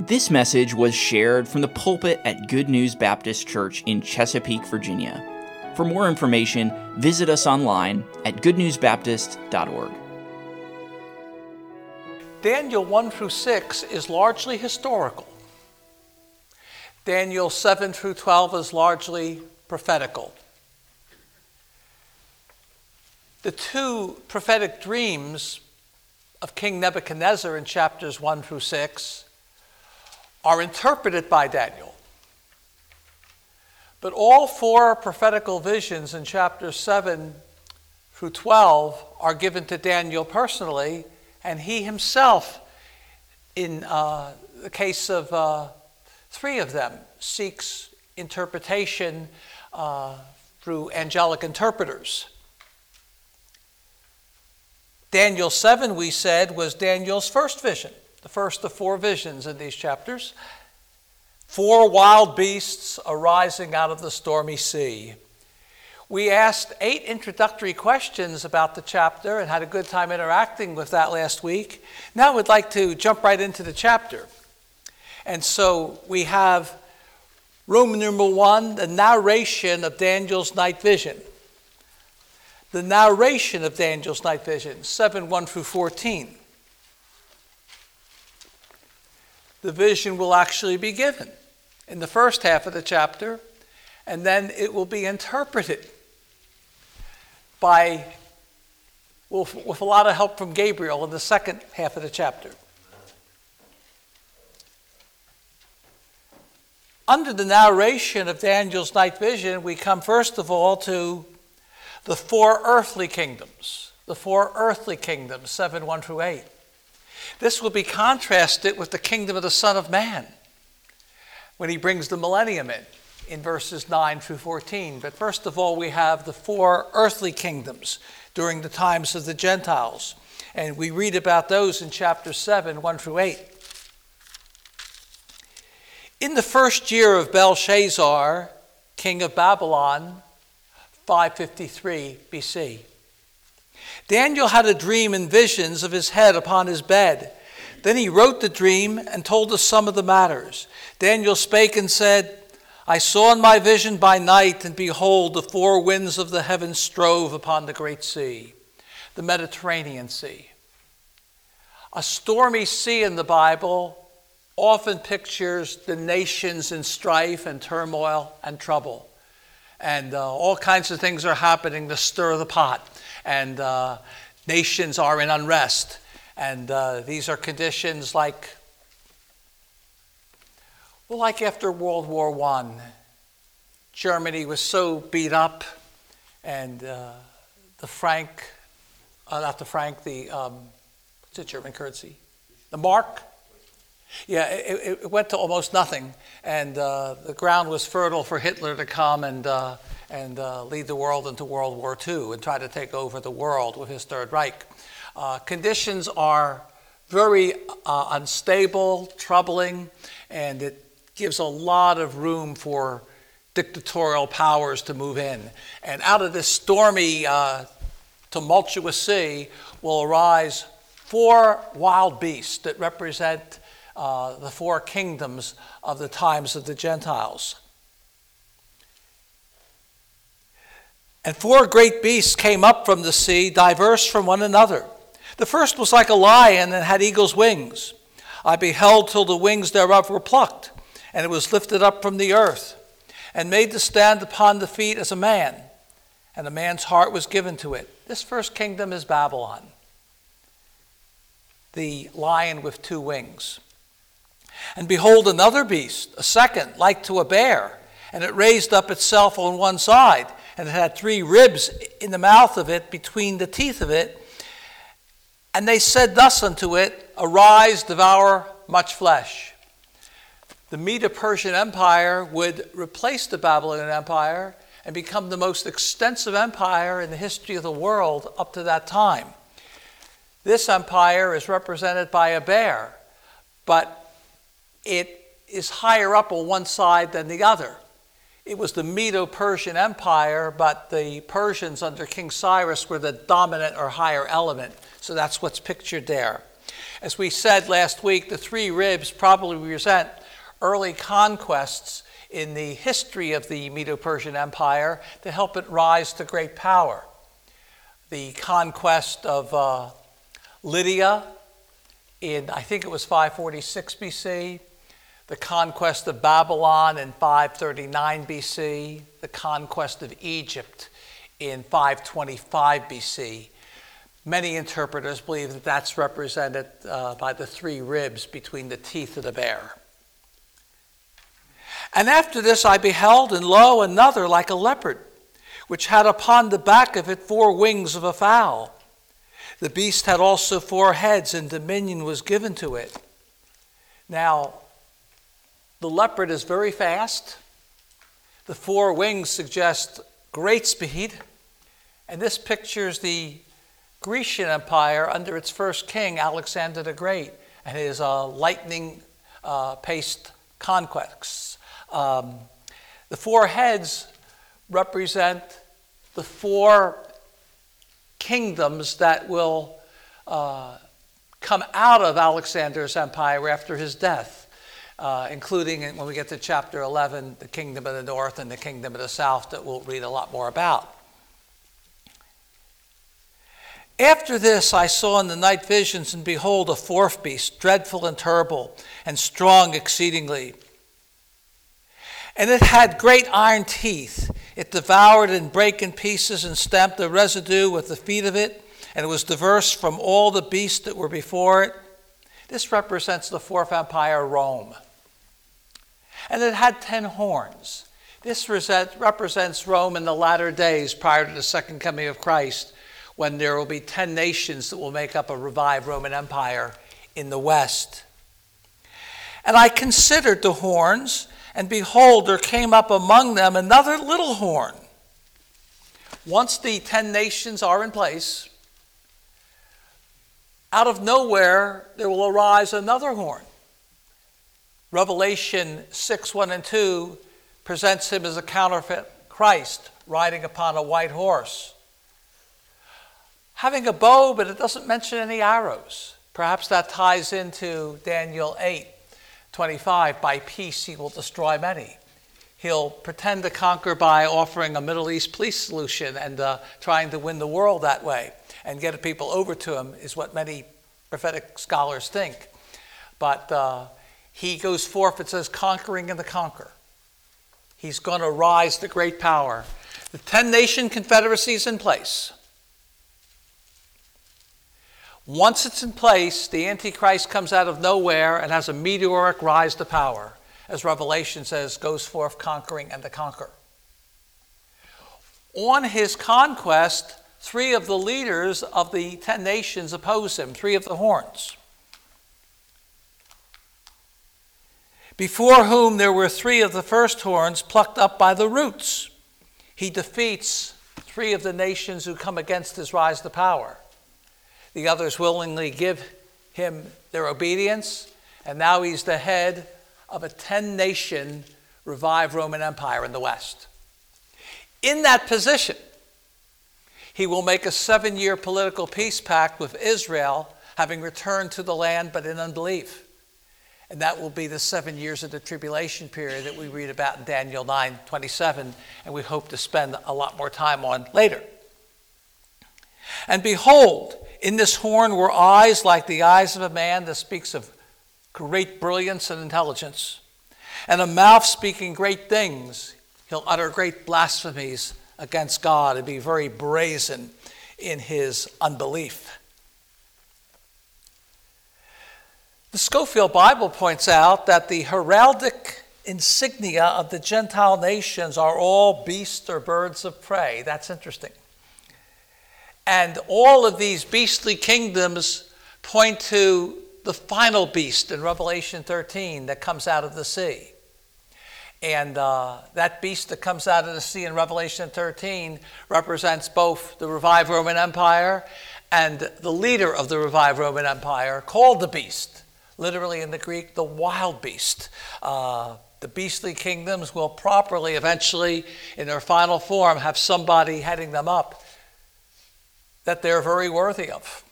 This message was shared from the pulpit at Good News Baptist Church in Chesapeake, Virginia. For more information, visit us online at goodnewsbaptist.org. Daniel 1 through 6 is largely historical. Daniel 7 through 12 is largely prophetical. The two prophetic dreams of King Nebuchadnezzar in chapters 1 through 6 are interpreted by Daniel. But all four prophetical visions in chapters 7 through 12 are given to Daniel personally, and he himself, in uh, the case of uh, three of them, seeks interpretation uh, through angelic interpreters. Daniel 7, we said, was Daniel's first vision the first of four visions in these chapters. Four wild beasts arising out of the stormy sea. We asked eight introductory questions about the chapter and had a good time interacting with that last week. Now we'd like to jump right into the chapter. And so we have Roman number one, the narration of Daniel's night vision. The narration of Daniel's night vision, 7 1 through 14. The vision will actually be given in the first half of the chapter, and then it will be interpreted by, with, a lot of help from Gabriel in the second half of the chapter. Under the narration of Daniel's night vision, we come first of all to the four earthly kingdoms. The four earthly kingdoms, 7 1 through 8. This will be contrasted with the kingdom of the Son of Man when he brings the millennium in, in verses 9 through 14. But first of all, we have the four earthly kingdoms during the times of the Gentiles. And we read about those in chapter 7, 1 through 8. In the first year of Belshazzar, king of Babylon, 553 BC, Daniel had a dream and visions of his head upon his bed. Then he wrote the dream and told us some of the matters. Daniel spake and said, I saw in my vision by night, and behold, the four winds of the heavens strove upon the great sea, the Mediterranean Sea. A stormy sea in the Bible often pictures the nations in strife and turmoil and trouble. And uh, all kinds of things are happening to stir the pot and uh, nations are in unrest. And uh, these are conditions like, well, like after World War I. Germany was so beat up, and uh, the franc, uh, not the franc, the, um, what's the German currency? The mark? Yeah, it, it went to almost nothing, and uh, the ground was fertile for Hitler to come and uh, and uh, lead the world into World War II and try to take over the world with his Third Reich. Uh, conditions are very uh, unstable, troubling, and it gives a lot of room for dictatorial powers to move in. And out of this stormy, uh, tumultuous sea will arise four wild beasts that represent uh, the four kingdoms of the times of the Gentiles. And four great beasts came up from the sea, diverse from one another. The first was like a lion and had eagle's wings. I beheld till the wings thereof were plucked, and it was lifted up from the earth, and made to stand upon the feet as a man, and a man's heart was given to it. This first kingdom is Babylon, the lion with two wings. And behold, another beast, a second, like to a bear, and it raised up itself on one side and it had three ribs in the mouth of it, between the teeth of it. And they said thus unto it, Arise, devour much flesh. The Medo Persian Empire would replace the Babylonian Empire and become the most extensive empire in the history of the world up to that time. This empire is represented by a bear, but it is higher up on one side than the other. It was the Medo Persian Empire, but the Persians under King Cyrus were the dominant or higher element. So that's what's pictured there. As we said last week, the three ribs probably represent early conquests in the history of the Medo Persian Empire to help it rise to great power. The conquest of uh, Lydia in, I think it was 546 BC, the conquest of Babylon in 539 BC, the conquest of Egypt in 525 BC. Many interpreters believe that that's represented uh, by the three ribs between the teeth of the bear. And after this I beheld, and lo, another like a leopard, which had upon the back of it four wings of a fowl. The beast had also four heads, and dominion was given to it. Now, the leopard is very fast. The four wings suggest great speed. And this pictures the Grecian Empire under its first king, Alexander the Great, and his uh, lightning uh, paced conquests. Um, the four heads represent the four kingdoms that will uh, come out of Alexander's empire after his death. Uh, including when we get to chapter 11, the kingdom of the north and the kingdom of the south, that we'll read a lot more about. After this, I saw in the night visions, and behold, a fourth beast, dreadful and terrible, and strong exceedingly. And it had great iron teeth. It devoured and brake in pieces and stamped the residue with the feet of it, and it was diverse from all the beasts that were before it. This represents the fourth empire, Rome. And it had ten horns. This represents Rome in the latter days prior to the second coming of Christ, when there will be ten nations that will make up a revived Roman Empire in the West. And I considered the horns and behold, there came up among them another little horn. Once the ten nations are in place, out of nowhere there will arise another horn. Revelation 6 1 and 2 presents him as a counterfeit Christ riding upon a white horse. Having a bow, but it doesn't mention any arrows. Perhaps that ties into Daniel 8 25, by peace he will destroy many. He'll pretend to conquer by offering a Middle East peace solution and uh, trying to win the world that way and get people over to him, is what many prophetic scholars think. But uh, he goes forth, it says, conquering and the conquer. He's going to rise to great power. The 10 nation confederacy is in place. Once it's in place, the Antichrist comes out of nowhere and has a meteoric rise to power, as Revelation says, goes forth conquering and to conquer. On his conquest, three of the leaders of the ten nations oppose him, three of the horns. Before whom there were three of the first horns plucked up by the roots. He defeats three of the nations who come against his rise to power. The others willingly give him their obedience, and now he's the head of a 10 nation revived Roman Empire in the West. In that position, he will make a seven year political peace pact with Israel, having returned to the land but in unbelief. And that will be the seven years of the tribulation period that we read about in Daniel 9 27, and we hope to spend a lot more time on later. And behold, in this horn were eyes like the eyes of a man that speaks of great brilliance and intelligence, and a mouth speaking great things. He'll utter great blasphemies against God and be very brazen in his unbelief. The Scofield Bible points out that the heraldic insignia of the Gentile nations are all beasts or birds of prey. That's interesting. And all of these beastly kingdoms point to the final beast in Revelation 13 that comes out of the sea. And uh, that beast that comes out of the sea in Revelation 13 represents both the revived Roman Empire and the leader of the revived Roman Empire, called the beast, literally in the Greek, the wild beast. Uh, the beastly kingdoms will properly, eventually, in their final form, have somebody heading them up that they're very worthy of.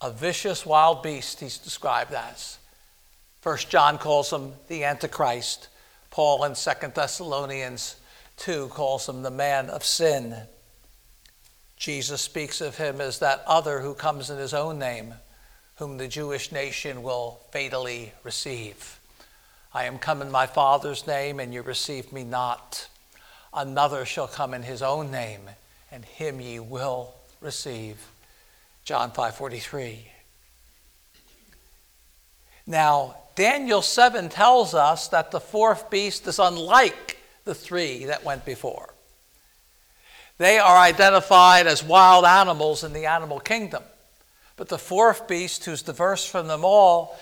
A vicious wild beast, he's described as. First John calls him the Antichrist. Paul in Second Thessalonians 2 calls him the man of sin. Jesus speaks of him as that other who comes in his own name, whom the Jewish nation will fatally receive. I am come in my Father's name, and you receive me not. Another shall come in his own name, and him ye will receive. John 5:43. Now, Daniel 7 tells us that the fourth beast is unlike the three that went before. They are identified as wild animals in the animal kingdom. But the fourth beast, who's diverse from them all,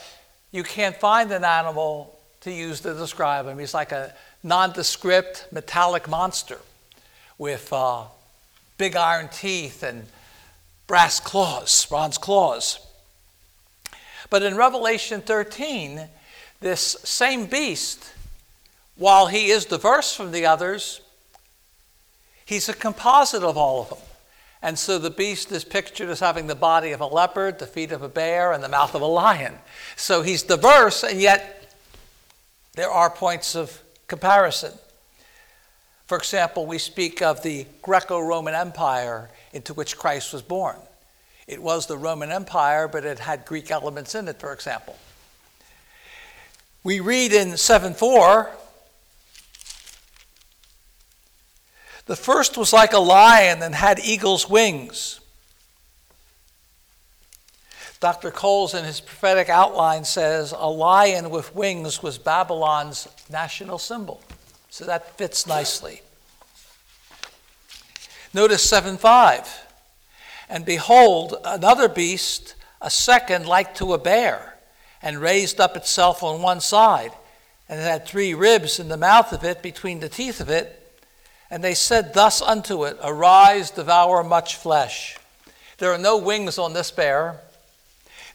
you can't find an animal to use to describe him. He's like a nondescript metallic monster with uh, big iron teeth and brass claws, bronze claws. But in Revelation 13, this same beast, while he is diverse from the others, he's a composite of all of them. And so the beast is pictured as having the body of a leopard, the feet of a bear, and the mouth of a lion. So he's diverse, and yet there are points of comparison. For example, we speak of the Greco Roman Empire into which Christ was born. It was the Roman Empire, but it had Greek elements in it, for example. We read in 7 4 The first was like a lion and had eagle's wings. Dr. Coles, in his prophetic outline, says a lion with wings was Babylon's national symbol. So that fits nicely. Notice 7 5. And behold, another beast, a second like to a bear, and raised up itself on one side, and it had three ribs in the mouth of it, between the teeth of it. And they said thus unto it, Arise, devour much flesh. There are no wings on this bear.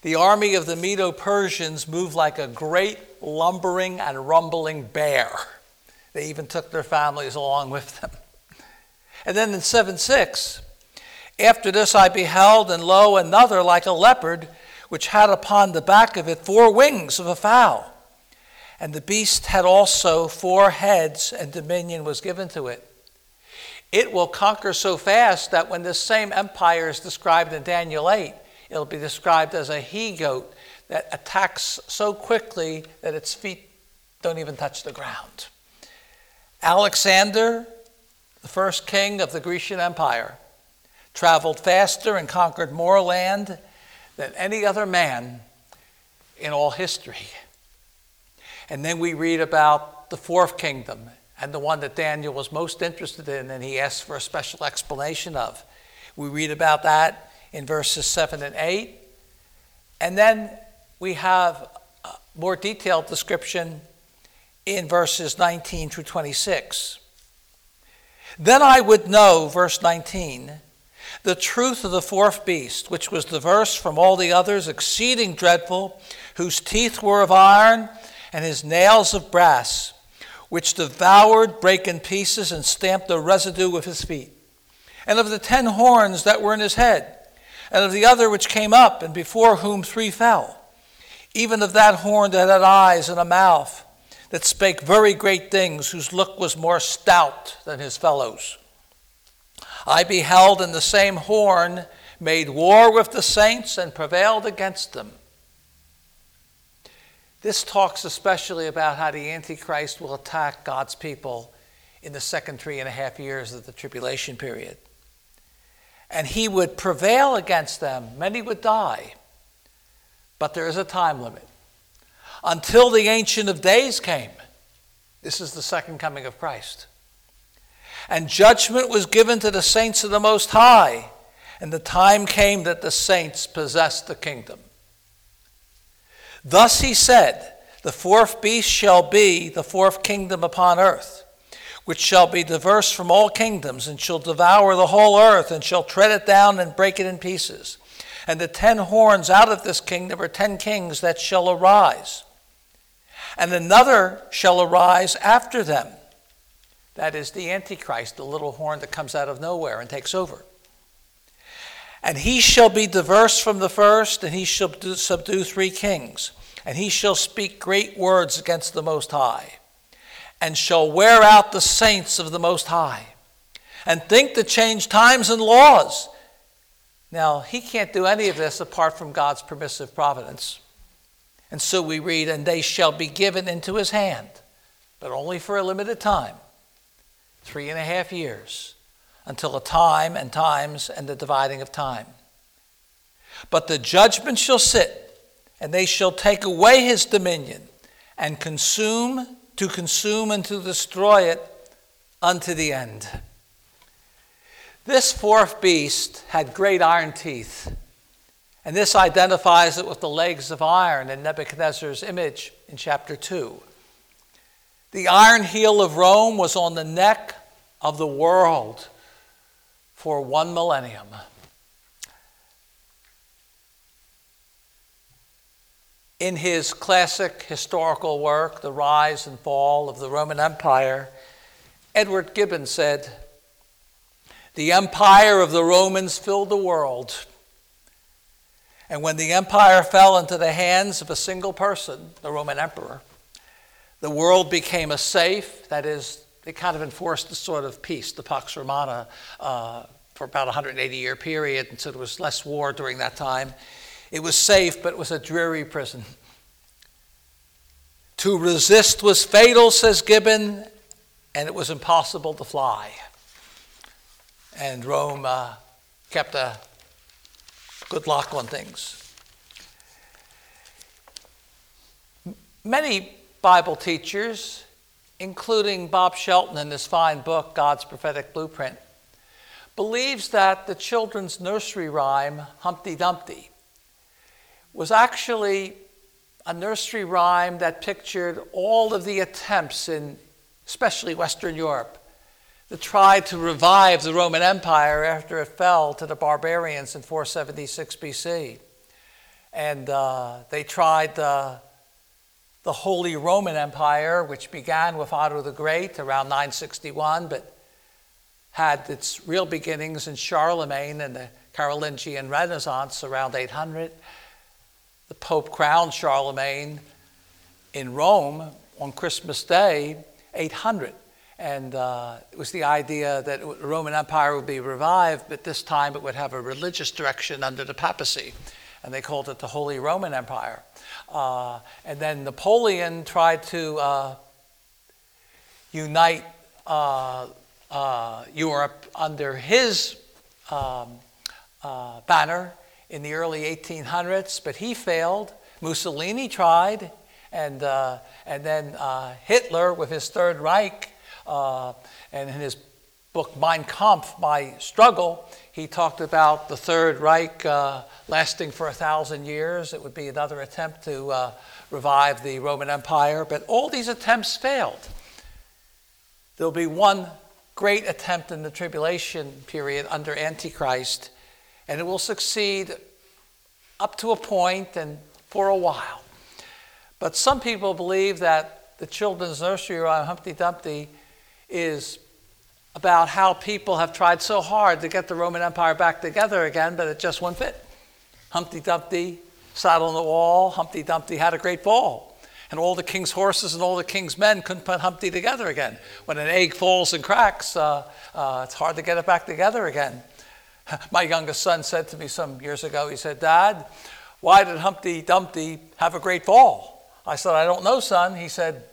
The army of the Medo Persians moved like a great lumbering and rumbling bear. They even took their families along with them. And then in 7 6, after this I beheld, and lo, another like a leopard, which had upon the back of it four wings of a fowl. And the beast had also four heads, and dominion was given to it. It will conquer so fast that when this same empire is described in Daniel 8, it'll be described as a he goat that attacks so quickly that its feet don't even touch the ground. Alexander, the first king of the Grecian Empire, traveled faster and conquered more land than any other man in all history. And then we read about the fourth kingdom and the one that Daniel was most interested in and he asked for a special explanation of. We read about that in verses 7 and 8. And then we have a more detailed description in verses 19 through 26. Then I would know, verse 19, the truth of the fourth beast, which was diverse from all the others, exceeding dreadful, whose teeth were of iron and his nails of brass, which devoured, brake in pieces, and stamped the residue with his feet. And of the ten horns that were in his head, and of the other which came up, and before whom three fell, even of that horn that had eyes and a mouth, that spake very great things, whose look was more stout than his fellows. I beheld, in the same horn made war with the saints and prevailed against them. This talks especially about how the Antichrist will attack God's people in the second three and a half years of the tribulation period. And he would prevail against them. Many would die. But there is a time limit. Until the Ancient of Days came. This is the second coming of Christ. And judgment was given to the saints of the Most High. And the time came that the saints possessed the kingdom. Thus he said, The fourth beast shall be the fourth kingdom upon earth, which shall be diverse from all kingdoms, and shall devour the whole earth, and shall tread it down and break it in pieces. And the ten horns out of this kingdom are ten kings that shall arise. And another shall arise after them that is the Antichrist, the little horn that comes out of nowhere and takes over. And he shall be diverse from the first, and he shall subdue three kings. And he shall speak great words against the Most High, and shall wear out the saints of the Most High, and think to change times and laws. Now, he can't do any of this apart from God's permissive providence. And so we read, and they shall be given into his hand, but only for a limited time three and a half years until a time and times and the dividing of time. But the judgment shall sit, and they shall take away his dominion, and consume, to consume and to destroy it unto the end. This fourth beast had great iron teeth, and this identifies it with the legs of iron in Nebuchadnezzar's image in chapter 2. The iron heel of Rome was on the neck of the world for one millennium. In his classic historical work, The Rise and Fall of the Roman Empire, Edward Gibbon said, The empire of the Romans filled the world. And when the empire fell into the hands of a single person, the Roman emperor, the world became a safe, that is, they kind of enforced a sort of peace, the Pax Romana, uh, for about a 180 year period, and so there was less war during that time. It was safe, but it was a dreary prison. To resist was fatal, says Gibbon, and it was impossible to fly. And Rome uh, kept a good lock on things. Many Bible teachers including Bob Shelton in this fine book, God's Prophetic Blueprint, believes that the children's nursery rhyme, Humpty Dumpty, was actually a nursery rhyme that pictured all of the attempts in, especially Western Europe, that tried to revive the Roman Empire after it fell to the barbarians in 476 BC. And uh, they tried uh, the Holy Roman Empire, which began with Otto the Great around 961, but had its real beginnings in Charlemagne and the Carolingian Renaissance around 800. The Pope crowned Charlemagne in Rome on Christmas Day, 800. And uh, it was the idea that the Roman Empire would be revived, but this time it would have a religious direction under the papacy. And they called it the Holy Roman Empire. Uh, and then Napoleon tried to uh, unite uh, uh Europe under his um, uh, banner in the early 1800s, but he failed. Mussolini tried, and, uh, and then Hitler with his Third Reich and in his book Mein Kampf, My Struggle, he talked about the Third Reich uh, lasting for a thousand years. It would be another attempt to uh, revive the Roman Empire, but all these attempts failed. There'll be one great attempt in the tribulation period under Antichrist, and it will succeed up to a point and for a while. But some people believe that the children's nursery rhyme Humpty Dumpty is about how people have tried so hard to get the Roman Empire back together again, but it just wouldn't fit. Humpty Dumpty sat on the wall, Humpty Dumpty had a great fall. And all the king's horses and all the king's men couldn't put Humpty together again. When an egg falls and cracks, uh, uh, it's hard to get it back together again. My youngest son said to me some years ago, he said, Dad, why did Humpty Dumpty have a great fall? I said, I don't know, son. He said,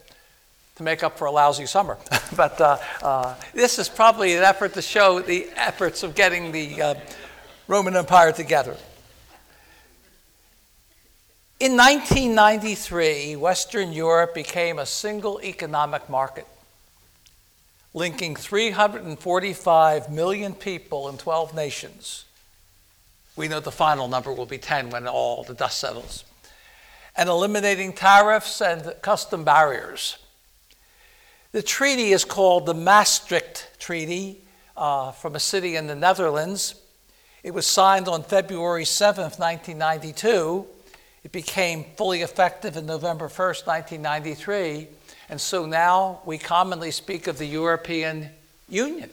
to make up for a lousy summer. but uh, uh, this is probably an effort to show the efforts of getting the uh, Roman Empire together. In 1993, Western Europe became a single economic market, linking 345 million people in 12 nations. We know the final number will be 10 when all the dust settles. And eliminating tariffs and custom barriers. The treaty is called the Maastricht Treaty uh, from a city in the Netherlands. It was signed on February 7th, 1992. It became fully effective in November 1st, 1993. And so now we commonly speak of the European Union.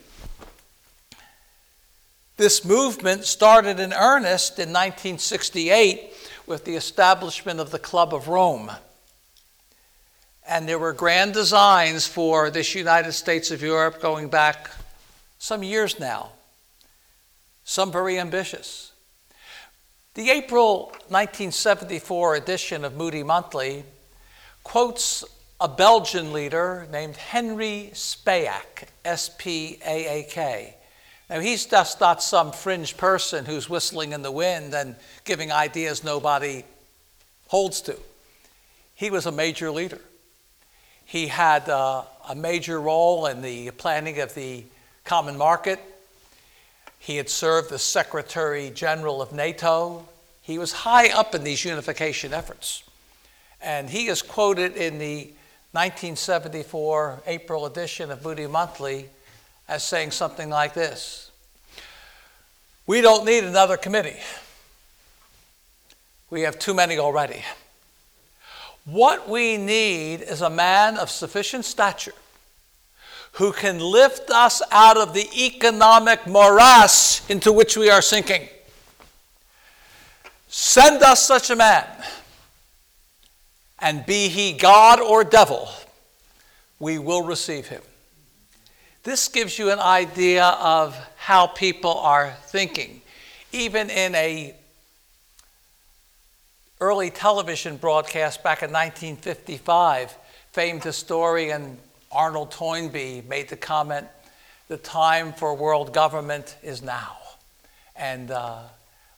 This movement started in earnest in 1968 with the establishment of the Club of Rome. And there were grand designs for this United States of Europe going back some years now, some very ambitious. The April 1974 edition of Moody Monthly quotes a Belgian leader named Henry Spaak, S P A A K. Now, he's just not some fringe person who's whistling in the wind and giving ideas nobody holds to. He was a major leader. He had uh, a major role in the planning of the common market. He had served as Secretary General of NATO. He was high up in these unification efforts. And he is quoted in the 1974 April edition of Moody Monthly as saying something like this We don't need another committee, we have too many already. What we need is a man of sufficient stature who can lift us out of the economic morass into which we are sinking. Send us such a man, and be he God or devil, we will receive him. This gives you an idea of how people are thinking. Even in a early television broadcast back in 1955, famed historian Arnold Toynbee made the comment, the time for world government is now. And uh,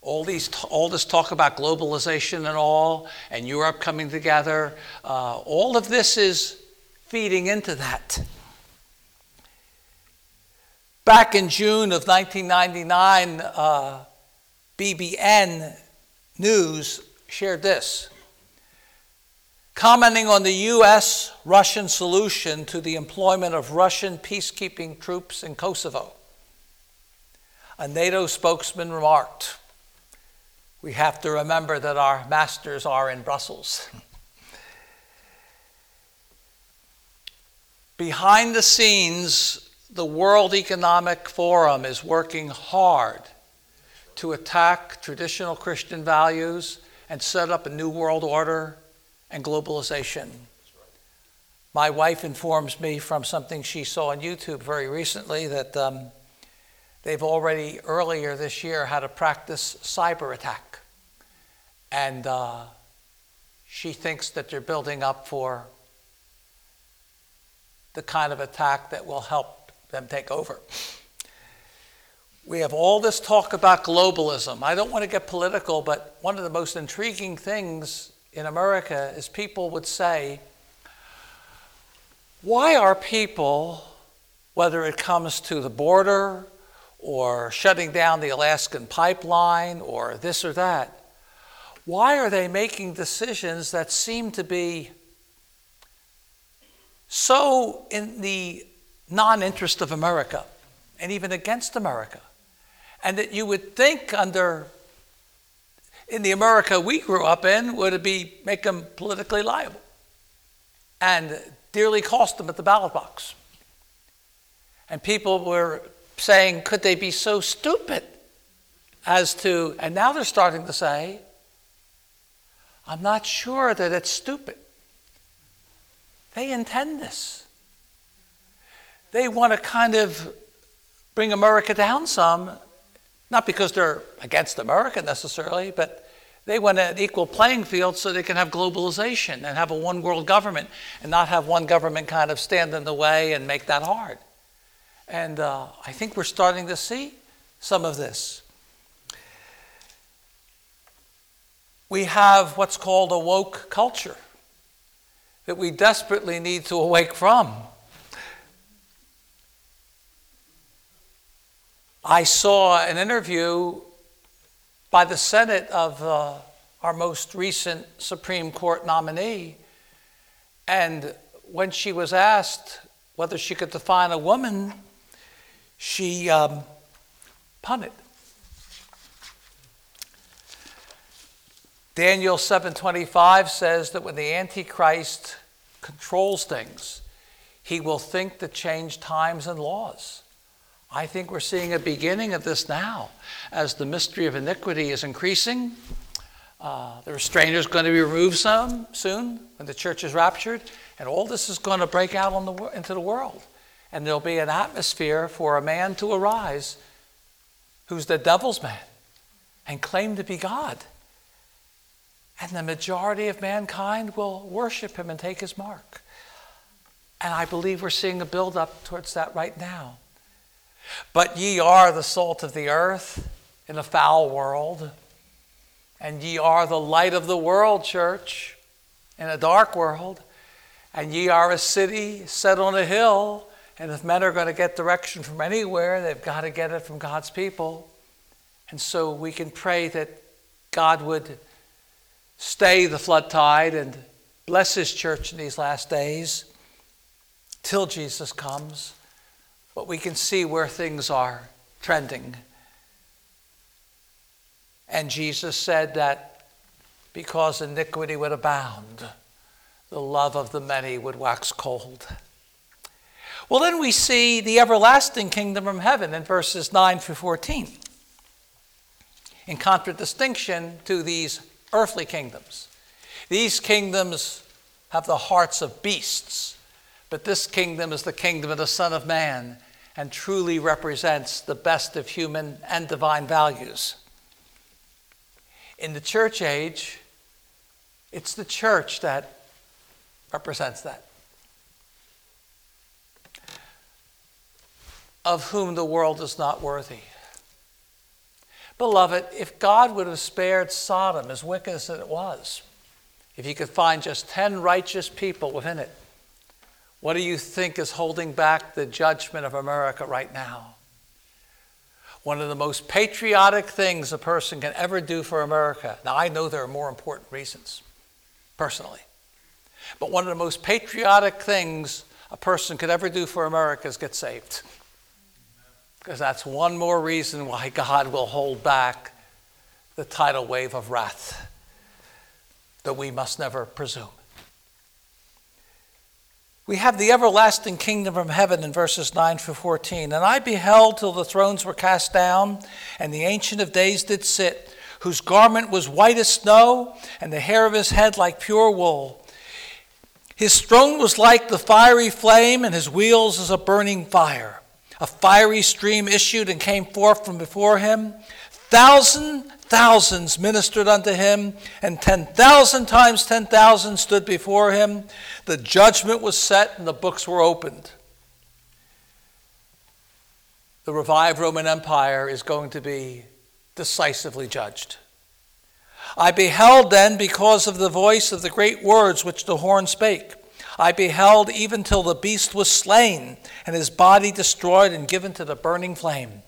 all, these, all this talk about globalization and all, and Europe coming together, uh, all of this is feeding into that. Back in June of 1999, uh, BBN News shared this. Commenting on the U.S. Russian solution to the employment of Russian peacekeeping troops in Kosovo, a NATO spokesman remarked, We have to remember that our masters are in Brussels. Behind the scenes, the World Economic Forum is working hard to attack traditional Christian values and set up a new world order and globalization. My wife informs me from something she saw on YouTube very recently that um, they've already earlier this year had a practice cyber attack. And uh, she thinks that they're building up for the kind of attack that will help them take over. We have all this talk about globalism. I don't want to get political, but one of the most intriguing things in America is people would say, why are people, whether it comes to the border or shutting down the Alaskan pipeline or this or that, why are they making decisions that seem to be so in the non interest of America and even against America? And that you would think under in the America we grew up in would be make them politically liable and dearly cost them at the ballot box. And people were saying, could they be so stupid as to, and now they're starting to say, I'm not sure that it's stupid. They intend this. They want to kind of bring America down some not because they're against America necessarily, but they want an equal playing field so they can have globalization and have a one world government and not have one government kind of stand in the way and make that hard. And uh, I think we're starting to see some of this. We have what's called a woke culture that we desperately need to awake from. I saw an interview by the Senate of uh, our most recent Supreme Court nominee. And when she was asked whether she could define a woman, she um, punted. Daniel 7:25 says that when the antichrist controls things, he will think to change times and laws. I think we're seeing a beginning of this now as the mystery of iniquity is increasing. Uh, the restrainer is going to be removed some soon when the church is raptured, and all this is going to break out the, into the world. And there'll be an atmosphere for a man to arise who's the devil's man and claim to be God. And the majority of mankind will worship him and take his mark. And I believe we're seeing a build up towards that right now. But ye are the salt of the earth in a foul world, and ye are the light of the world, church, in a dark world, and ye are a city set on a hill. And if men are going to get direction from anywhere, they've got to get it from God's people. And so we can pray that God would stay the flood tide and bless his church in these last days till Jesus comes. But we can see where things are trending. And Jesus said that because iniquity would abound, the love of the many would wax cold. Well, then we see the everlasting kingdom from heaven in verses 9 through 14, in contradistinction to these earthly kingdoms. These kingdoms have the hearts of beasts, but this kingdom is the kingdom of the Son of Man and truly represents the best of human and divine values. In the church age, it's the church that represents that. Of whom the world is not worthy. Beloved, if God would have spared Sodom, as wicked as it was, if he could find just 10 righteous people within it, what do you think is holding back the judgment of America right now? One of the most patriotic things a person can ever do for America. Now, I know there are more important reasons, personally. But one of the most patriotic things a person could ever do for America is get saved. Because that's one more reason why God will hold back the tidal wave of wrath that we must never presume. We have the everlasting kingdom from heaven in verses 9 through 14. And I beheld till the thrones were cast down, and the Ancient of Days did sit, whose garment was white as snow, and the hair of his head like pure wool. His throne was like the fiery flame, and his wheels as a burning fire. A fiery stream issued and came forth from before him. Thousand thousands ministered unto him, and ten thousand times ten thousand stood before him. The judgment was set, and the books were opened. The revived Roman Empire is going to be decisively judged. I beheld then, because of the voice of the great words which the horn spake. I beheld even till the beast was slain, and his body destroyed and given to the burning flame.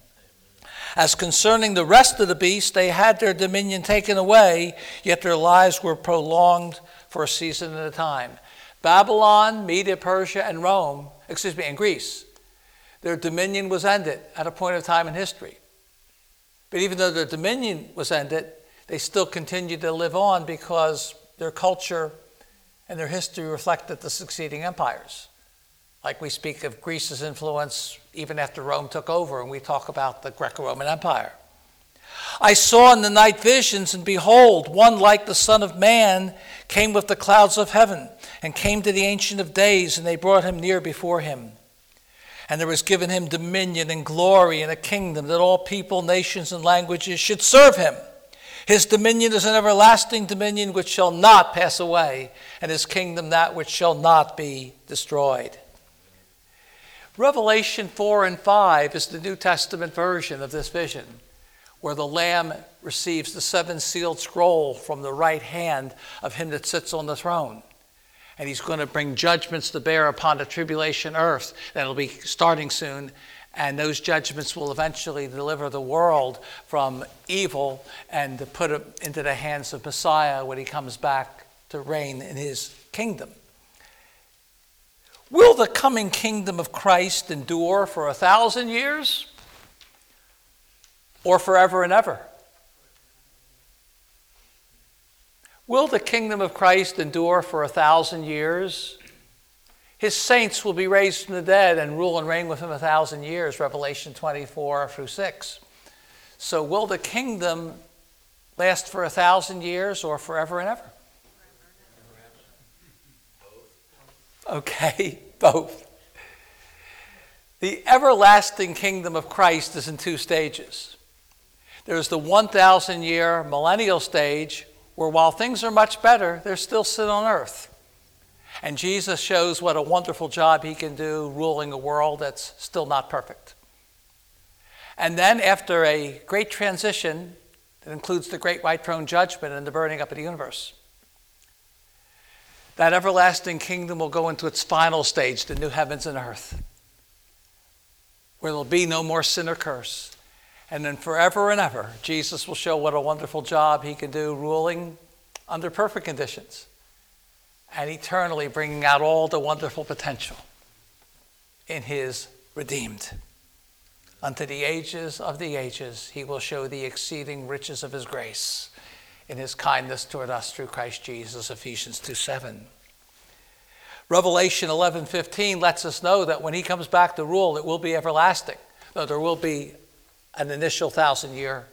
As concerning the rest of the beasts, they had their dominion taken away, yet their lives were prolonged for a season at a time. Babylon, Media, Persia, and Rome, excuse me, and Greece, their dominion was ended at a point of time in history. But even though their dominion was ended, they still continued to live on because their culture and their history reflected the succeeding empires. Like we speak of Greece's influence even after Rome took over, and we talk about the Greco Roman Empire. I saw in the night visions, and behold, one like the Son of Man came with the clouds of heaven, and came to the Ancient of Days, and they brought him near before him. And there was given him dominion and glory and a kingdom that all people, nations, and languages should serve him. His dominion is an everlasting dominion which shall not pass away, and his kingdom that which shall not be destroyed. Revelation 4 and 5 is the New Testament version of this vision, where the Lamb receives the seven sealed scroll from the right hand of him that sits on the throne. And he's going to bring judgments to bear upon the tribulation earth that'll be starting soon and those judgments will eventually deliver the world from evil and put it into the hands of Messiah when he comes back to reign in his kingdom. Will the coming kingdom of Christ endure for a thousand years or forever and ever? Will the kingdom of Christ endure for a thousand years? His saints will be raised from the dead and rule and reign with him a thousand years, Revelation 24 through 6. So, will the kingdom last for a thousand years or forever and ever? Okay, both. The everlasting kingdom of Christ is in two stages. There's the 1,000 year millennial stage, where while things are much better, there's still sin on earth. And Jesus shows what a wonderful job he can do ruling a world that's still not perfect. And then, after a great transition that includes the great white throne judgment and the burning up of the universe, that everlasting kingdom will go into its final stage, the new heavens and earth, where there'll be no more sin or curse. And then forever and ever, Jesus will show what a wonderful job he can do ruling under perfect conditions and eternally bringing out all the wonderful potential in his redeemed. Unto the ages of the ages, he will show the exceeding riches of his grace in his kindness toward us through Christ Jesus, Ephesians 2 7. Revelation 11:15 lets us know that when he comes back to rule, it will be everlasting. Though there will be an initial thousand year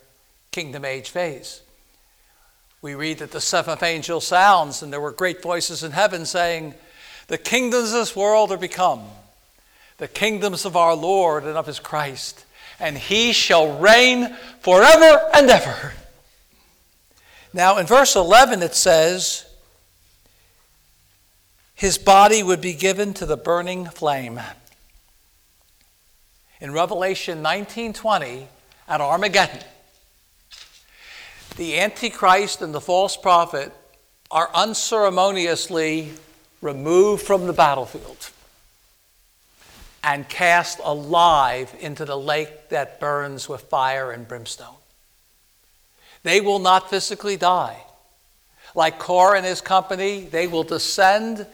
kingdom age phase. We read that the seventh angel sounds, and there were great voices in heaven saying, The kingdoms of this world are become the kingdoms of our Lord and of his Christ, and he shall reign forever and ever. Now, in verse 11, it says, His body would be given to the burning flame. In Revelation 19:20, at Armageddon, the Antichrist and the false prophet are unceremoniously removed from the battlefield and cast alive into the lake that burns with fire and brimstone. They will not physically die. Like Korah and his company, they will descend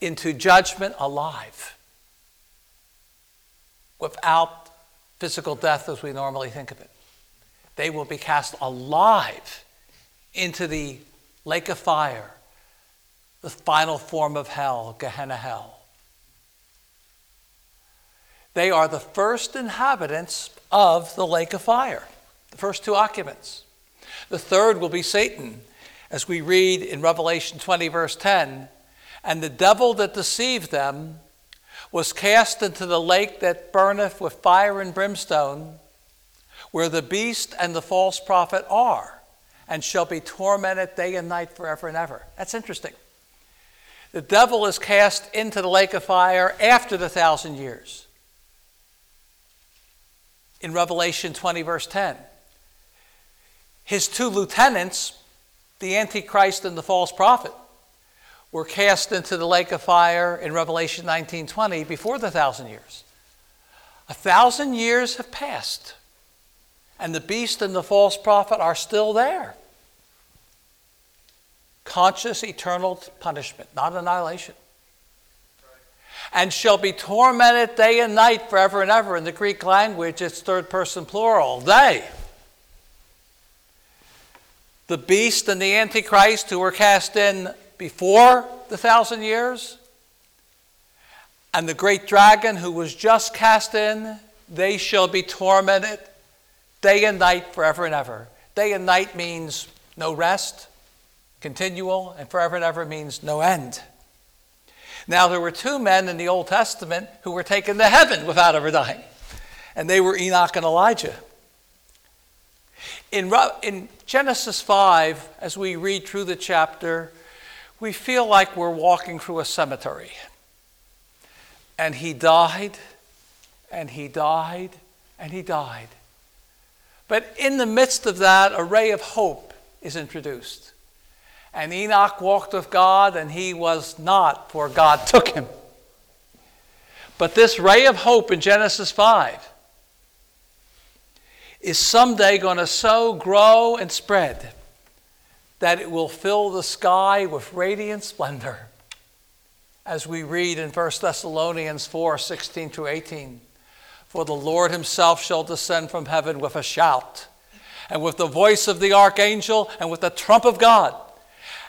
into judgment alive without physical death as we normally think of it. They will be cast alive into the lake of fire, the final form of hell, Gehenna hell. They are the first inhabitants of the lake of fire, the first two occupants. The third will be Satan, as we read in Revelation 20, verse 10. And the devil that deceived them was cast into the lake that burneth with fire and brimstone, where the beast and the false prophet are, and shall be tormented day and night forever and ever. That's interesting. The devil is cast into the lake of fire after the thousand years. In Revelation 20, verse 10. His two lieutenants, the Antichrist and the false prophet, were cast into the lake of fire in Revelation 19:20 before the thousand years. A thousand years have passed, and the beast and the false prophet are still there. Conscious eternal punishment, not annihilation. And shall be tormented day and night forever and ever. In the Greek language, it's third person plural. They the beast and the antichrist who were cast in before the thousand years, and the great dragon who was just cast in, they shall be tormented day and night forever and ever. Day and night means no rest, continual, and forever and ever means no end. Now, there were two men in the Old Testament who were taken to heaven without ever dying, and they were Enoch and Elijah. In, in Genesis 5, as we read through the chapter, we feel like we're walking through a cemetery. And he died, and he died, and he died. But in the midst of that, a ray of hope is introduced. And Enoch walked with God, and he was not, for God took him. But this ray of hope in Genesis 5 is someday going to so grow and spread that it will fill the sky with radiant splendor. As we read in 1 Thessalonians 4 16 to 18. For the Lord himself shall descend from heaven with a shout, and with the voice of the archangel, and with the trump of God.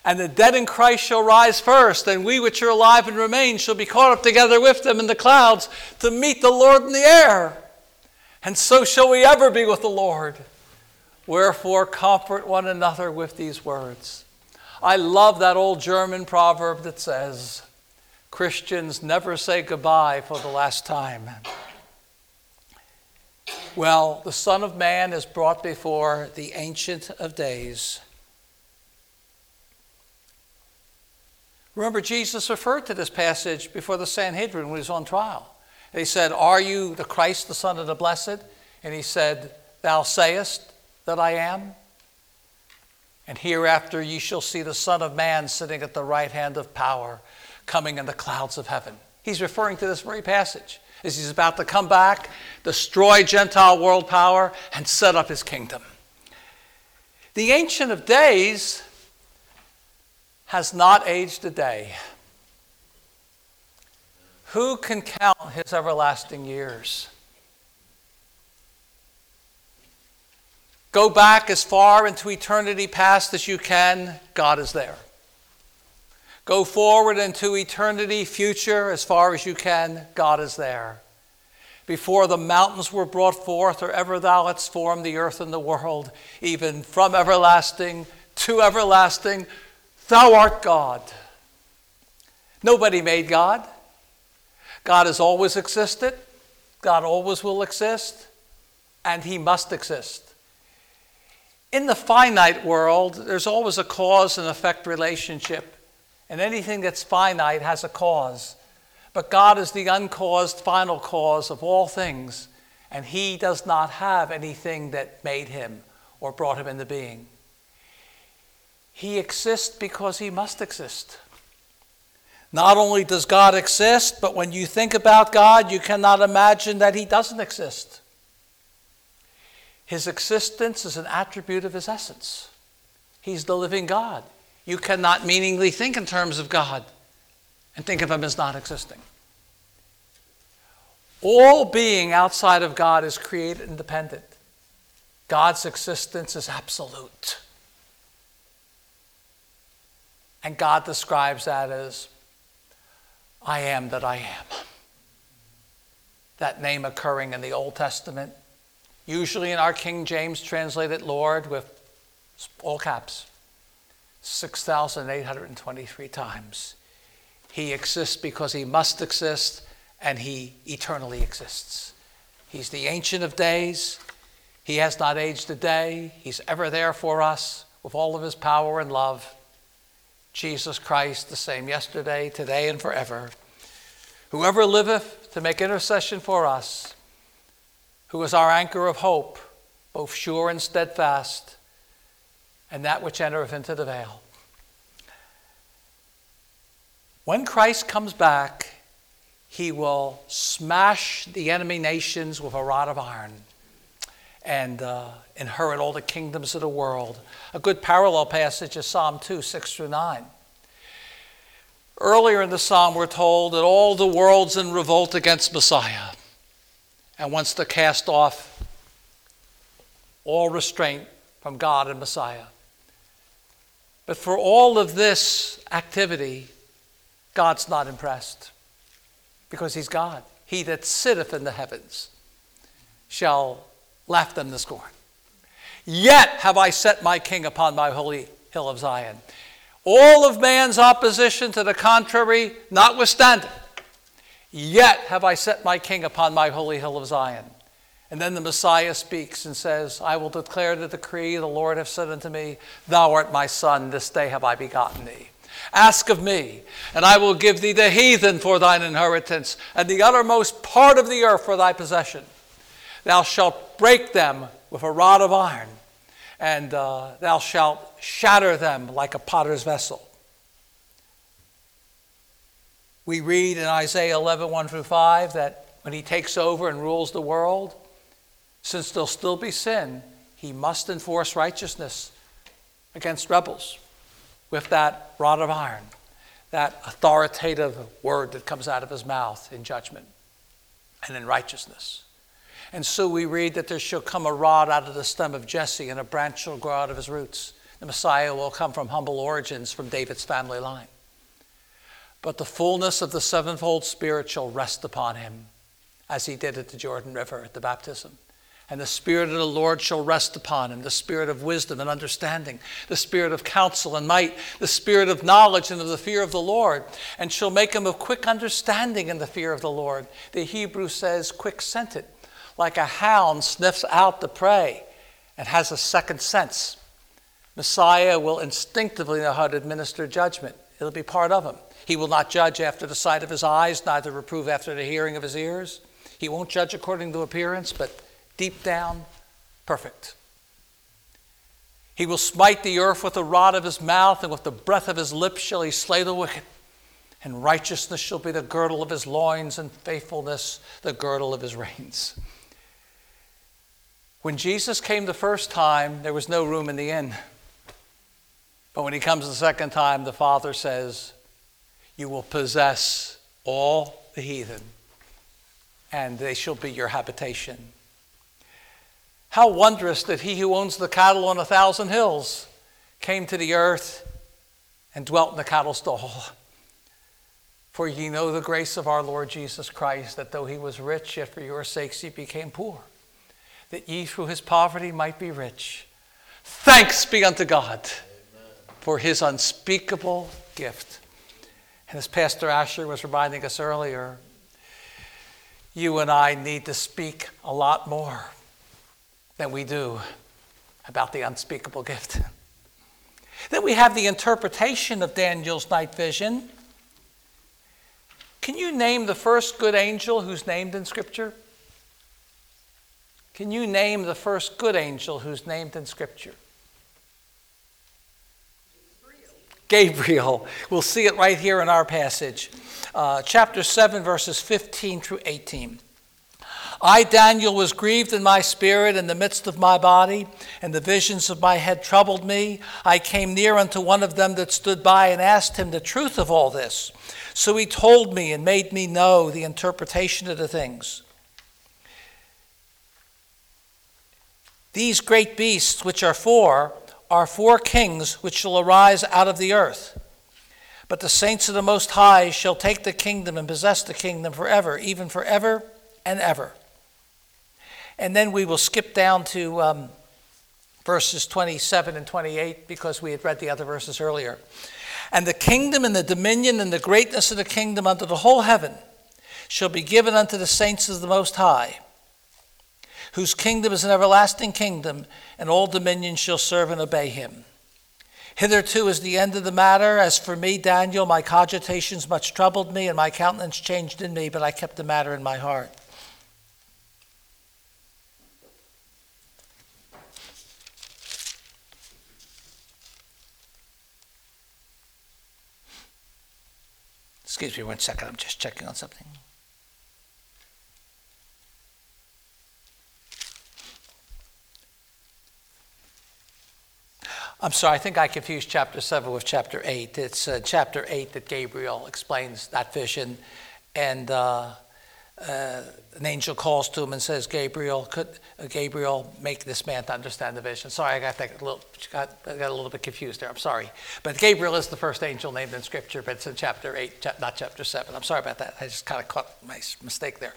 And the dead in Christ shall rise first, and we which are alive and remain shall be caught up together with them in the clouds to meet the Lord in the air. And so shall we ever be with the Lord. Wherefore, comfort one another with these words. I love that old German proverb that says, Christians never say goodbye for the last time. Well, the Son of Man is brought before the Ancient of Days. Remember, Jesus referred to this passage before the Sanhedrin when he was on trial. They said, Are you the Christ, the Son of the Blessed? And he said, Thou sayest that I am. And hereafter ye shall see the Son of Man sitting at the right hand of power, coming in the clouds of heaven. He's referring to this very passage as he's about to come back, destroy Gentile world power, and set up his kingdom. The Ancient of Days has not aged a day. Who can count his everlasting years? Go back as far into eternity past as you can, God is there. Go forward into eternity future as far as you can, God is there. Before the mountains were brought forth, or ever thou hadst formed the earth and the world, even from everlasting to everlasting, thou art God. Nobody made God. God has always existed, God always will exist, and He must exist. In the finite world, there's always a cause and effect relationship, and anything that's finite has a cause. But God is the uncaused final cause of all things, and He does not have anything that made Him or brought Him into being. He exists because He must exist. Not only does God exist, but when you think about God, you cannot imagine that He doesn't exist. His existence is an attribute of His essence. He's the living God. You cannot meaningly think in terms of God and think of Him as not existing. All being outside of God is created independent. God's existence is absolute. And God describes that as I am that I am. That name occurring in the Old Testament, usually in our King James translated Lord with all caps, 6,823 times. He exists because he must exist and he eternally exists. He's the Ancient of Days. He has not aged a day. He's ever there for us with all of his power and love. Jesus Christ, the same yesterday, today, and forever. Whoever liveth to make intercession for us, who is our anchor of hope, both sure and steadfast, and that which entereth into the veil. When Christ comes back, he will smash the enemy nations with a rod of iron and uh, inherit all the kingdoms of the world. A good parallel passage is Psalm 2, 6 through 9. Earlier in the psalm, we're told that all the world's in revolt against Messiah and wants to cast off all restraint from God and Messiah. But for all of this activity, God's not impressed because He's God. He that sitteth in the heavens shall laugh them to scorn. Yet have I set my king upon my holy hill of Zion. All of man's opposition to the contrary notwithstanding, yet have I set my king upon my holy hill of Zion. And then the Messiah speaks and says, I will declare the decree the Lord hath said unto me, Thou art my son, this day have I begotten thee. Ask of me, and I will give thee the heathen for thine inheritance, and the uttermost part of the earth for thy possession. Thou shalt break them with a rod of iron, and uh, thou shalt shatter them like a potter's vessel. We read in Isaiah 11, 1 through 5, that when he takes over and rules the world, since there'll still be sin, he must enforce righteousness against rebels with that rod of iron, that authoritative word that comes out of his mouth in judgment and in righteousness. And so we read that there shall come a rod out of the stem of Jesse, and a branch shall grow out of his roots. The Messiah will come from humble origins from David's family line. But the fullness of the sevenfold Spirit shall rest upon him, as he did at the Jordan River at the baptism. And the Spirit of the Lord shall rest upon him the Spirit of wisdom and understanding, the Spirit of counsel and might, the Spirit of knowledge and of the fear of the Lord, and shall make him of quick understanding in the fear of the Lord. The Hebrew says, quick scented, like a hound sniffs out the prey and has a second sense. Messiah will instinctively know how to administer judgment, it'll be part of him. He will not judge after the sight of his eyes, neither reprove after the hearing of his ears. He won't judge according to appearance, but deep down, perfect. He will smite the earth with the rod of his mouth, and with the breath of his lips shall he slay the wicked. And righteousness shall be the girdle of his loins, and faithfulness the girdle of his reins. When Jesus came the first time, there was no room in the inn. But when he comes the second time, the Father says, you will possess all the heathen, and they shall be your habitation. How wondrous that he who owns the cattle on a thousand hills came to the earth and dwelt in the cattle stall. For ye know the grace of our Lord Jesus Christ, that though he was rich, yet for your sakes he became poor, that ye through his poverty might be rich. Thanks be unto God for his unspeakable gift. And as Pastor Asher was reminding us earlier, you and I need to speak a lot more than we do about the unspeakable gift. That we have the interpretation of Daniel's night vision. Can you name the first good angel who's named in Scripture? Can you name the first good angel who's named in Scripture? Gabriel. We'll see it right here in our passage, uh, chapter 7, verses 15 through 18. I, Daniel, was grieved in my spirit in the midst of my body, and the visions of my head troubled me. I came near unto one of them that stood by and asked him the truth of all this. So he told me and made me know the interpretation of the things. These great beasts, which are four, are four kings which shall arise out of the earth. But the saints of the Most High shall take the kingdom and possess the kingdom forever, even forever and ever. And then we will skip down to um, verses 27 and 28 because we had read the other verses earlier. And the kingdom and the dominion and the greatness of the kingdom unto the whole heaven shall be given unto the saints of the Most High whose kingdom is an everlasting kingdom, and all dominions shall serve and obey him. Hitherto is the end of the matter. As for me, Daniel, my cogitations much troubled me, and my countenance changed in me, but I kept the matter in my heart. Excuse me one second, I'm just checking on something. I'm sorry, I think I confused chapter 7 with chapter 8. It's uh, chapter 8 that Gabriel explains that vision, and uh, uh, an angel calls to him and says, Gabriel, could uh, Gabriel make this man to understand the vision? Sorry, I got, that a little, got, I got a little bit confused there. I'm sorry. But Gabriel is the first angel named in Scripture, but it's in chapter 8, not chapter 7. I'm sorry about that. I just kind of caught my mistake there.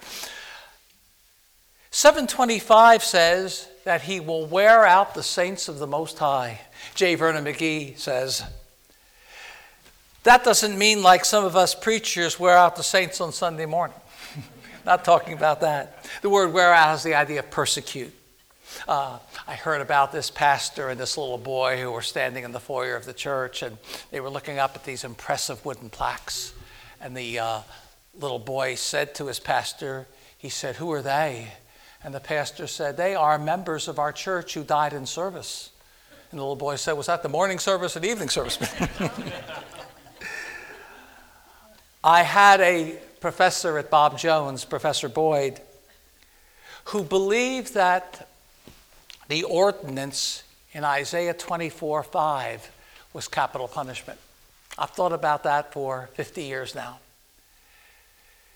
725 says that he will wear out the saints of the Most High. J. Vernon McGee says, that doesn't mean like some of us preachers wear out the saints on Sunday morning. Not talking about that. The word wear out has the idea of persecute. Uh, I heard about this pastor and this little boy who were standing in the foyer of the church, and they were looking up at these impressive wooden plaques. And the uh, little boy said to his pastor, he said, Who are they? And the pastor said, They are members of our church who died in service. And the little boy said, Was that the morning service or the evening service? I had a professor at Bob Jones, Professor Boyd, who believed that the ordinance in Isaiah 24 5 was capital punishment. I've thought about that for 50 years now.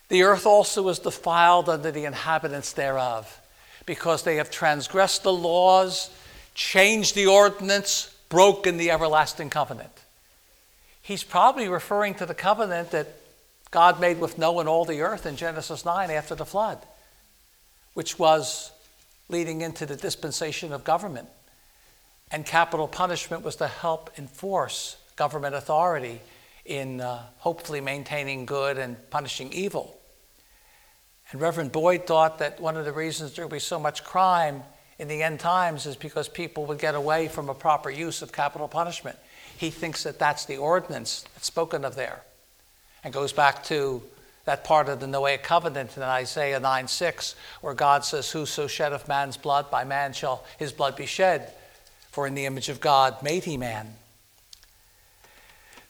The earth also is defiled under the inhabitants thereof, because they have transgressed the laws, changed the ordinance, broken the everlasting covenant. He's probably referring to the covenant that God made with Noah and all the earth in Genesis 9 after the flood, which was leading into the dispensation of government. And capital punishment was to help enforce government authority in uh, hopefully maintaining good and punishing evil. And Reverend Boyd thought that one of the reasons there would be so much crime in the end times is because people would get away from a proper use of capital punishment. He thinks that that's the ordinance that's spoken of there and goes back to that part of the Noahic covenant in Isaiah 9 6, where God says, Whoso sheddeth man's blood, by man shall his blood be shed, for in the image of God made he man.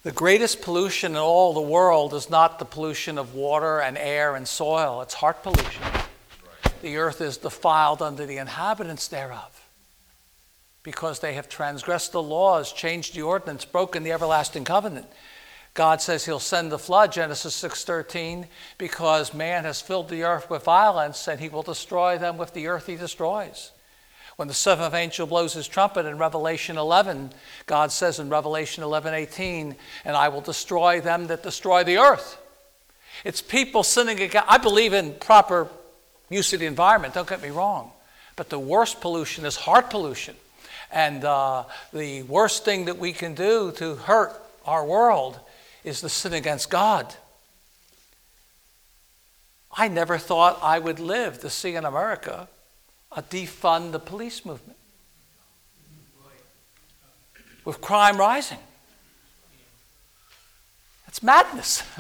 The greatest pollution in all the world is not the pollution of water and air and soil, it's heart pollution. The earth is defiled under the inhabitants thereof because they have transgressed the laws, changed the ordinance, broken the everlasting covenant. God says he'll send the flood, Genesis 6:13, because man has filled the earth with violence and he will destroy them with the earth he destroys. When the seventh angel blows his trumpet in Revelation 11, God says in Revelation 11:18, "And I will destroy them that destroy the earth." It's people sinning against I believe in proper use of the environment, don't get me wrong. But the worst pollution is heart pollution. And uh, the worst thing that we can do to hurt our world is the sin against God. I never thought I would live to see in America a defund the police movement with crime rising. That's madness.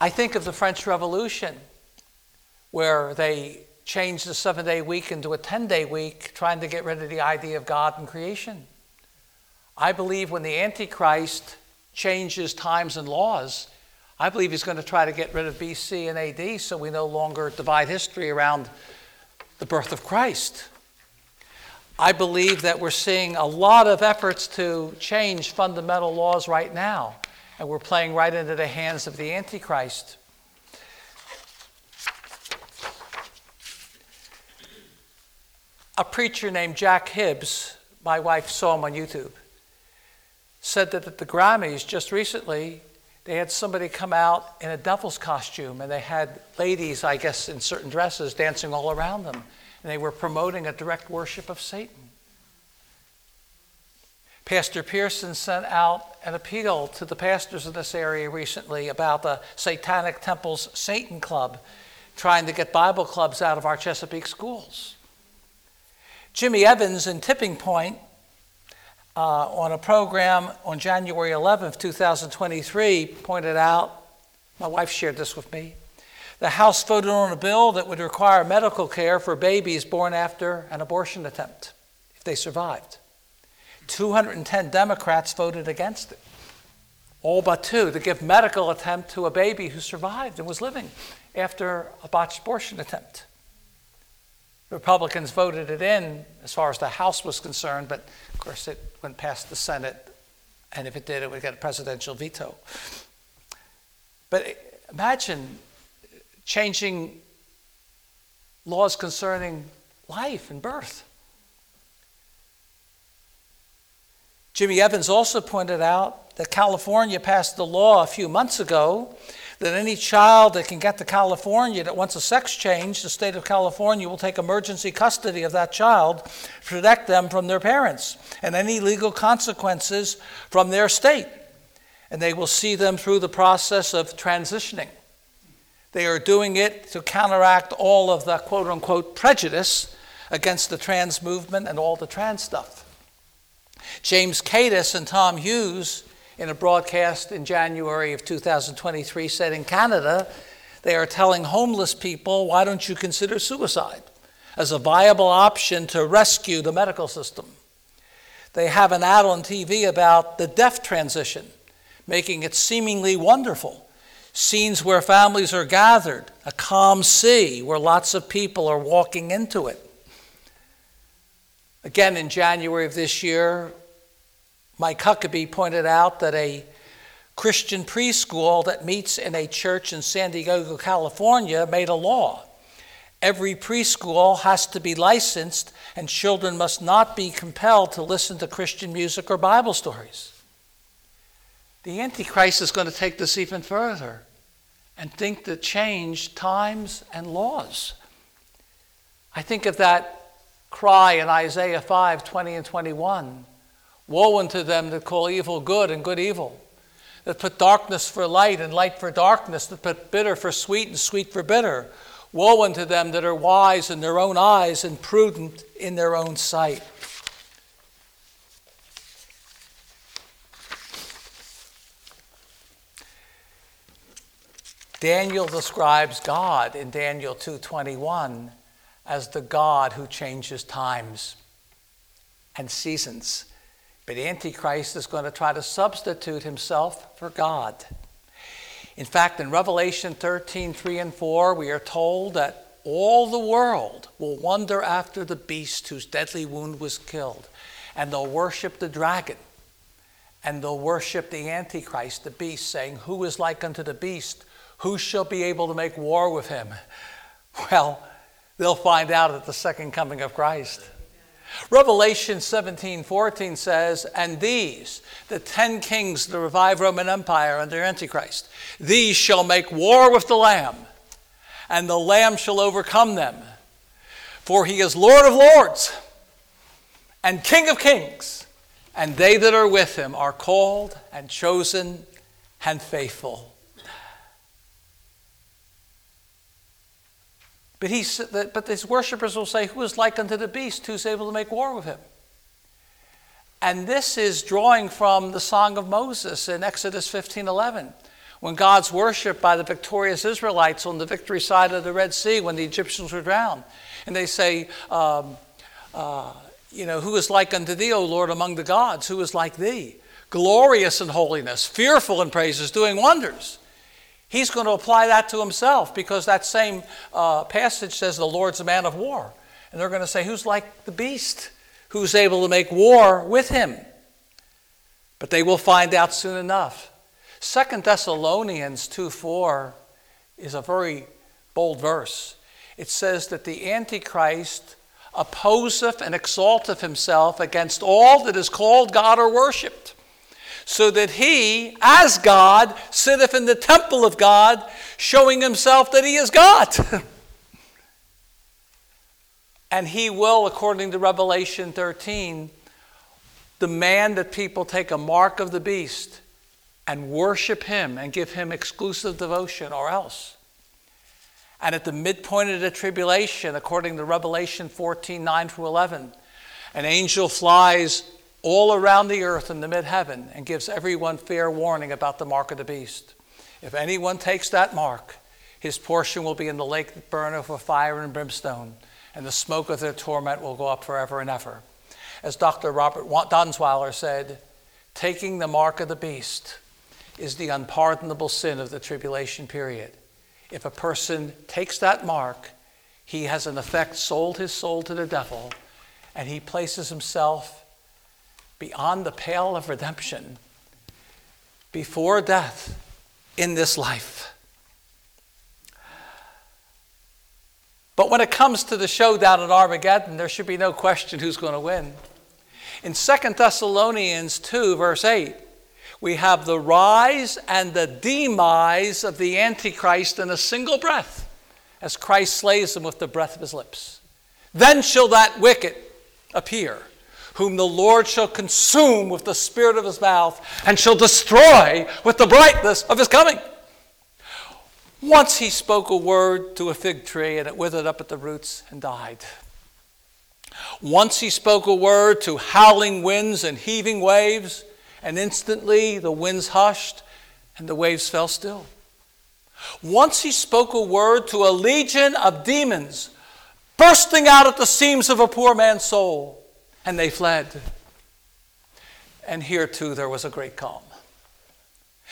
I think of the French Revolution, where they changed the seven day week into a 10 day week, trying to get rid of the idea of God and creation. I believe when the Antichrist changes times and laws, I believe he's going to try to get rid of BC and AD so we no longer divide history around the birth of Christ. I believe that we're seeing a lot of efforts to change fundamental laws right now, and we're playing right into the hands of the Antichrist. A preacher named Jack Hibbs, my wife saw him on YouTube said that at the Grammys just recently, they had somebody come out in a devil's costume and they had ladies, I guess, in certain dresses dancing all around them. And they were promoting a direct worship of Satan. Pastor Pearson sent out an appeal to the pastors of this area recently about the Satanic Temple's Satan Club, trying to get Bible clubs out of our Chesapeake schools. Jimmy Evans in Tipping Point uh, on a program on January 11th, 2023, pointed out, my wife shared this with me, the House voted on a bill that would require medical care for babies born after an abortion attempt if they survived. 210 Democrats voted against it, all but two, to give medical attempt to a baby who survived and was living after a botched abortion attempt. Republicans voted it in as far as the House was concerned, but of course it went past the Senate, and if it did, it would get a presidential veto. But imagine changing laws concerning life and birth. Jimmy Evans also pointed out that California passed a law a few months ago that any child that can get to California that wants a sex change, the state of California will take emergency custody of that child, protect them from their parents and any legal consequences from their state. And they will see them through the process of transitioning. They are doing it to counteract all of the quote unquote prejudice against the trans movement and all the trans stuff. James Cadiz and Tom Hughes in a broadcast in January of 2023 said in Canada, they are telling homeless people, why don't you consider suicide as a viable option to rescue the medical system? They have an ad on TV about the deaf transition, making it seemingly wonderful. Scenes where families are gathered, a calm sea where lots of people are walking into it. Again, in January of this year, Mike Huckabee pointed out that a Christian preschool that meets in a church in San Diego, California, made a law. Every preschool has to be licensed, and children must not be compelled to listen to Christian music or Bible stories. The Antichrist is going to take this even further and think to change times and laws. I think of that cry in Isaiah 5 20 and 21. Woe unto them that call evil good and good evil, that put darkness for light and light for darkness, that put bitter for sweet and sweet for bitter. Woe unto them that are wise in their own eyes and prudent in their own sight. Daniel describes God in Daniel 2:21 as the God who changes times and seasons. But Antichrist is going to try to substitute himself for God. In fact, in Revelation 13, 3 and 4, we are told that all the world will wonder after the beast whose deadly wound was killed, and they'll worship the dragon, and they'll worship the Antichrist, the beast, saying, Who is like unto the beast? Who shall be able to make war with him? Well, they'll find out at the second coming of Christ. Revelation 17 14 says, And these, the ten kings of the revived Roman Empire under Antichrist, these shall make war with the Lamb, and the Lamb shall overcome them. For he is Lord of lords and King of kings, and they that are with him are called and chosen and faithful. But, but his worshippers will say, Who is like unto the beast who's able to make war with him? And this is drawing from the Song of Moses in Exodus 15 11, when God's worshiped by the victorious Israelites on the victory side of the Red Sea when the Egyptians were drowned. And they say, um, uh, You know, who is like unto thee, O Lord, among the gods? Who is like thee? Glorious in holiness, fearful in praises, doing wonders. He's going to apply that to himself because that same uh, passage says the Lord's a man of war. And they're going to say, Who's like the beast? Who's able to make war with him? But they will find out soon enough. Second Thessalonians 2 4 is a very bold verse. It says that the Antichrist opposeth and exalteth himself against all that is called God or worshipped so that he, as God, sitteth in the temple of God, showing himself that he is God. and he will, according to Revelation 13, demand that people take a mark of the beast and worship him and give him exclusive devotion, or else. And at the midpoint of the tribulation, according to Revelation 14 9 through 11, an angel flies all around the earth in the mid heaven and gives everyone fair warning about the mark of the beast. If anyone takes that mark, his portion will be in the lake that burneth with fire and brimstone, and the smoke of their torment will go up forever and ever. As Dr. Robert Dunzweiler said, taking the mark of the beast is the unpardonable sin of the tribulation period. If a person takes that mark, he has in effect sold his soul to the devil, and he places himself beyond the pale of redemption before death in this life. But when it comes to the showdown at Armageddon, there should be no question who's going to win. In 2 Thessalonians 2, verse 8, we have the rise and the demise of the Antichrist in a single breath as Christ slays him with the breath of his lips. Then shall that wicked appear whom the Lord shall consume with the spirit of his mouth and shall destroy with the brightness of his coming. Once he spoke a word to a fig tree and it withered up at the roots and died. Once he spoke a word to howling winds and heaving waves, and instantly the winds hushed and the waves fell still. Once he spoke a word to a legion of demons bursting out at the seams of a poor man's soul and they fled. And here too there was a great calm.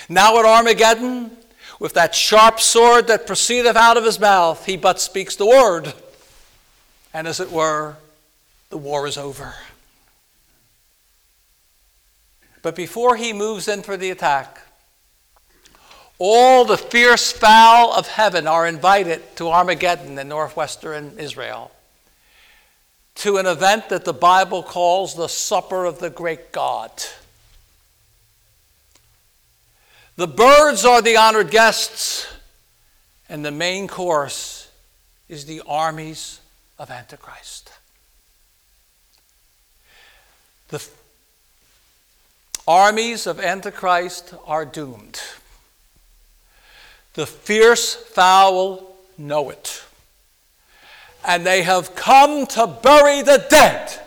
Now at Armageddon, with that sharp sword that proceedeth out of his mouth, he but speaks the word. And as it were, the war is over. But before he moves in for the attack, All the fierce fowl of heaven are invited to Armageddon in northwestern Israel to an event that the Bible calls the Supper of the Great God. The birds are the honored guests, and the main course is the armies of Antichrist. The armies of Antichrist are doomed. The fierce fowl know it. And they have come to bury the dead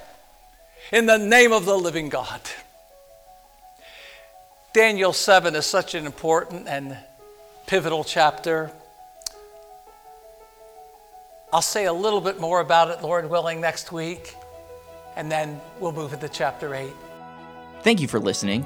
in the name of the living God. Daniel 7 is such an important and pivotal chapter. I'll say a little bit more about it, Lord willing, next week, and then we'll move into chapter 8. Thank you for listening.